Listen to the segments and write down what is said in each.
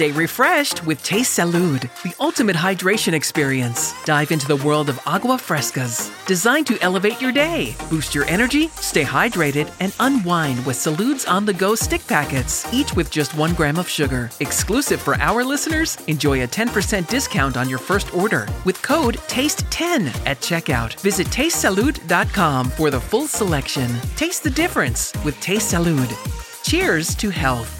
Stay refreshed with Taste Salud, the ultimate hydration experience. Dive into the world of agua frescas, designed to elevate your day, boost your energy, stay hydrated, and unwind with Salud's on the go stick packets, each with just one gram of sugar. Exclusive for our listeners, enjoy a 10% discount on your first order with code TASTE10 at checkout. Visit tastesalud.com for the full selection. Taste the difference with Taste Salud. Cheers to health.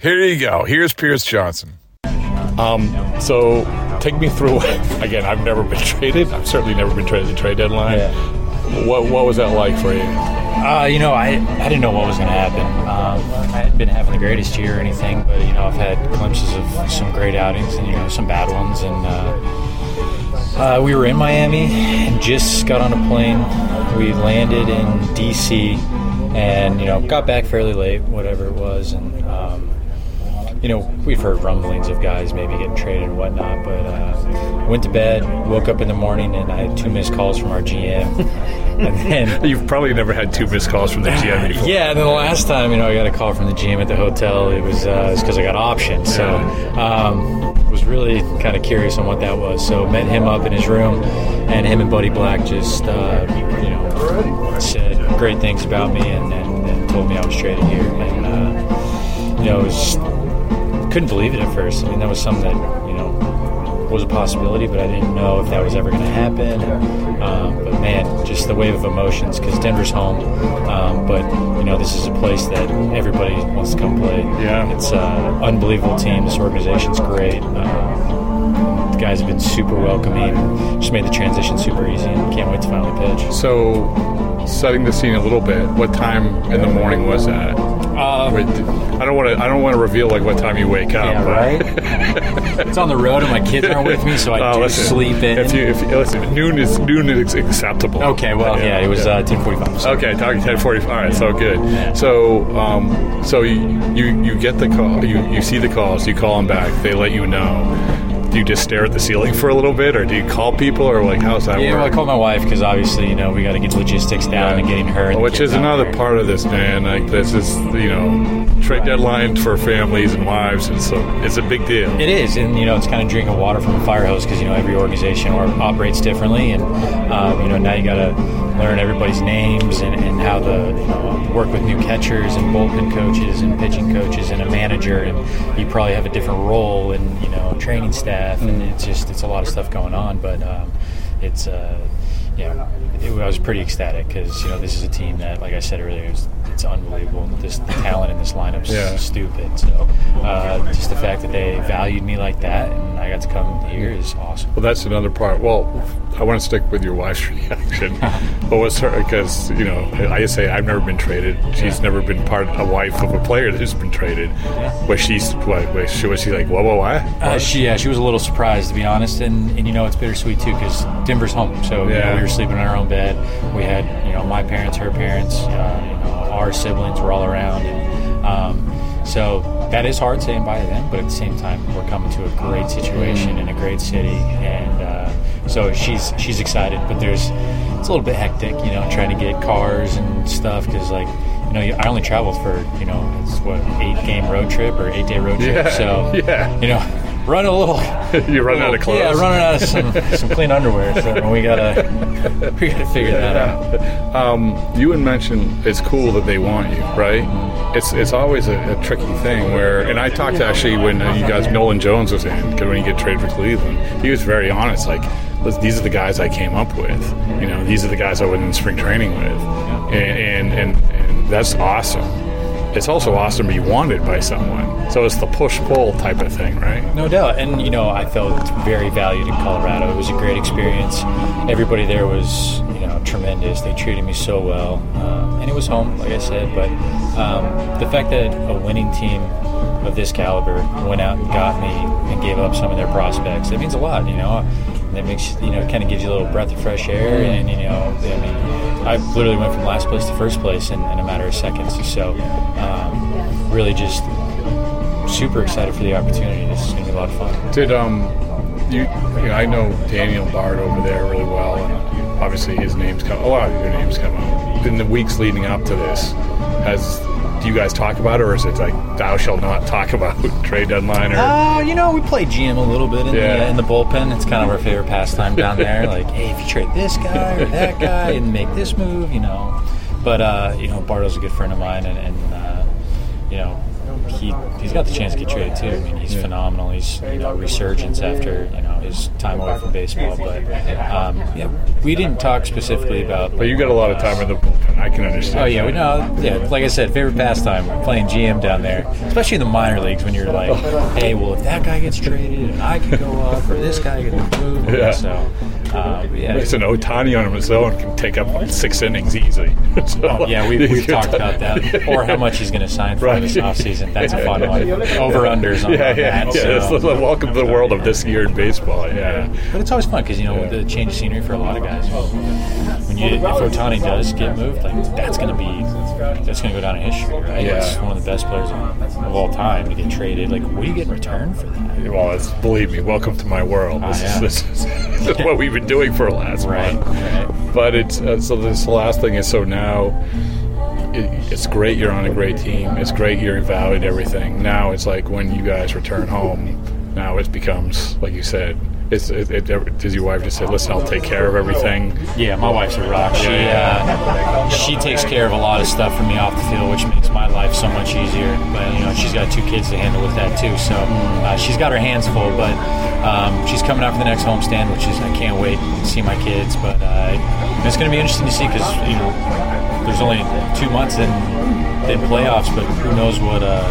Here you go. Here's Pierce Johnson. Um, so take me through. Again, I've never been traded. I've certainly never been traded at the trade deadline. Yeah. What what was that like for you? Uh, you know, I, I didn't know what was going to happen. Um, I hadn't been having the greatest year or anything, but you know, I've had glimpses of some great outings and you know some bad ones. And uh, uh, we were in Miami and just got on a plane. We landed in D.C. and you know got back fairly late, whatever it was, and. You know, we've heard rumblings of guys maybe getting traded and whatnot, but uh, went to bed, woke up in the morning, and I had two missed calls from our GM. and then you've probably never had two missed calls from the GM before. Yeah, and then the last time, you know, I got a call from the GM at the hotel. It was because uh, I got options, so um, was really kind of curious on what that was. So met him up in his room, and him and Buddy Black just uh, you know said great things about me, and, and, and told me I was traded here, and uh, you know it was couldn't believe it at first. I mean, that was something that you know was a possibility, but I didn't know if that was ever going to happen. Um, but man, just the wave of emotions because Denver's home. Um, but you know, this is a place that everybody wants to come play. Yeah, it's an unbelievable team. This organization's great. Um, the guys have been super welcoming. Just made the transition super easy, and can't wait to finally pitch. So, setting the scene a little bit, what time in the morning was that? Uh, I don't want to. I don't want to reveal like what time you wake up. Yeah, right. it's on the road, and my kids aren't with me, so I oh, do listen, sleep in. If you, if listen, noon is noon is acceptable. Okay, well, yeah, yeah it was uh, ten forty-five. So. Okay, talking ten forty-five. All right, so good. So, um, so you, you you get the call. You you see the calls. You call them back. They let you know do you just stare at the ceiling for a little bit, or do you call people, or like how's that yeah, work? well, I called my wife because obviously you know we got to get logistics down yeah. and getting her. Which is another part of this, man. Like this is you know trade deadline for families and wives, and so it's a big deal. It is, and you know it's kind of drinking water from a fire hose because you know every organization operates differently, and um, you know now you got to learn everybody's names and, and how to work with new catchers and bullpen coaches and pitching coaches and a manager, and you probably have a different role and you know training staff, and it's just it's a lot of stuff going on, but um, it's. Uh, yeah, it, I was pretty ecstatic because you know this is a team that, like I said earlier, it's, it's unbelievable. This the talent in this lineup's Yeah. stupid. So uh, just the fact that they valued me like that and I got to come here is awesome. Well, that's another part. Well, I want to stick with your wife's reaction. what was her? Because you know, I say I've never been traded. She's never been part a wife of a player who's been traded. Was she? What? Was she, was she like? Whoa, whoa, what? Uh, she yeah, she was a little surprised to be honest, and, and you know it's bittersweet too because Denver's home, so you know, we were sleeping in our own bed. We had you know my parents, her parents, uh, our siblings were all around, and um, so that is hard saying bye to them. But at the same time, we're coming to a great situation in a great city, and uh, so she's she's excited. But there's it's a little bit hectic, you know, trying to get cars and stuff because like. You know, I only traveled for you know it's what eight game road trip or eight day road trip. Yeah, so yeah. you know, run a little. You're running out of clothes. Yeah, running out of some, some clean underwear. So we gotta we gotta figure that out. Um, you had mentioned it's cool that they want you, right? It's it's always a, a tricky thing where, and I talked to actually when uh, you guys Nolan Jones was in, 'cause when you get traded for Cleveland, he was very honest. Like, these are the guys I came up with. You know, these are the guys I went in spring training with, and and and, and that's awesome. It's also awesome to be wanted by someone. So it's the push pull type of thing, right? No doubt, and you know, I felt very valued in Colorado. It was a great experience. Everybody there was, you know, tremendous. They treated me so well, um, and it was home, like I said. But um, the fact that a winning team of this caliber went out and got me and gave up some of their prospects, it means a lot. You know, It makes you know, kind of gives you a little breath of fresh air, and you know, I mean. I literally went from last place to first place in, in a matter of seconds. So, um, really, just super excited for the opportunity. This is to be a lot of fun. Did um you, you know, I know Daniel Bard over there really well, and obviously his name's come. A lot of your names come up in the weeks leading up to this. Has do you guys talk about it, or is it like thou shalt not talk about trade deadline? Or Uh, you know, we play GM a little bit in, Yeah. the, in the bullpen. It's kind of our favorite pastime down there. like, hey, if you trade this guy or that guy and make this move, you know. But uh, you know, Bartle's a good friend of mine, and, and uh, you know, he he's got the chance to get traded too. I mean, he's phenomenal. He's you know resurgence after you know his time away from baseball. But um, yeah, we didn't talk specifically about. but you got a lot of time in the bullpen. I can understand. Oh yeah, we know. Yeah, like I said, favorite pastime playing GM down there, especially in the minor leagues when you're like, hey, well, if that guy gets traded and I can go up, or this guy gets moved. Yeah. So, uh, yeah. It's an Ohtani on his own can take up six innings easily. So, Oh, yeah, we, we've talked about that, or how much he's going to sign for Right. this offseason. That's a fun one. Over unders on, yeah, on yeah, that. yeah. so. It's welcome to the world of this year in baseball. Yeah. But it's always fun because you know the change of scenery for a lot of guys. When you if Ohtani does get moved, like that's going to be that's going to go down in history, right? Yeah. It's one of the best players of all time to get traded. Like, what do you get in return for that? Well, it's, believe me, welcome to my world. This, Ah, is, this, is, this is what we've been doing for the last Right, month. right. But it's uh, so this last thing is so now it, it's great you're on a great team. It's great you're valued everything. Now it's like when you guys return home, now it becomes like you said. It's it, it, does your wife just say, "Listen, I'll take care of everything." Yeah, my wife's a rock. She uh, she takes care of a lot of stuff for me off the field, which makes my life so much easier. But you know, she's got two kids to handle with that too, so uh, she's got her hands full. But um, she's coming out for the next homestand, which is I can't wait to see my kids. But uh, it's going to be interesting to see because you know there's only two months in in playoffs, but who knows what uh,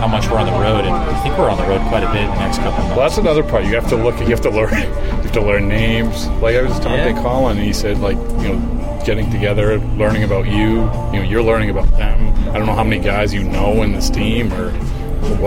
how much we're on the road, and I think we're on the road quite a bit in the next couple of months. Well, that's another part. You have to look. You have to learn. You have to learn names. Like I was talking Yeah. to Colin, and he said, like you know, getting together, learning about you. You know, you're learning about them. I don't know how many guys you know in this team or,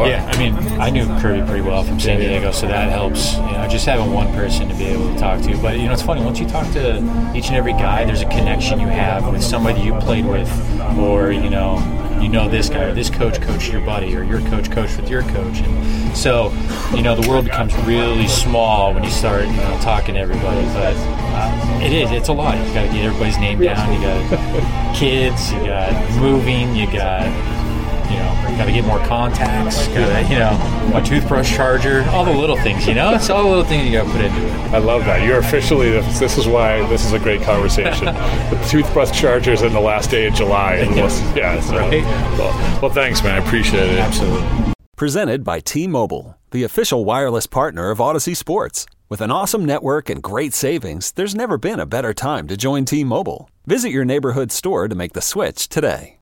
Yeah, I mean, I knew Kirby pretty well from San. Diego, so that helps. You know, just having one person to be able to talk to. But you know, it's funny once you talk to each and every guy, there's a connection you have with somebody you played with, or you know, you know this guy or this coach coached your buddy, or your coach coached with your coach, and so you know the world becomes really small when you start you know talking to everybody. But uh, it is, it's a lot. You got to get everybody's name down. You got kids, you got moving, you got you know, got to get more contacts. Got to, you know, my toothbrush charger, all the little things. You know, it's all the little things you got to put into it. I love that. You're officially. The, this is why this is a great conversation. the toothbrush chargers in the last day of July. yeah. So, Right. well, well, thanks, man. I appreciate it. Absolutely. Presented by T Mobile, the official wireless partner of Audacy Sports. With an awesome network and great savings, there's never been a better time to join T Mobile. Visit your neighborhood store to make the switch today.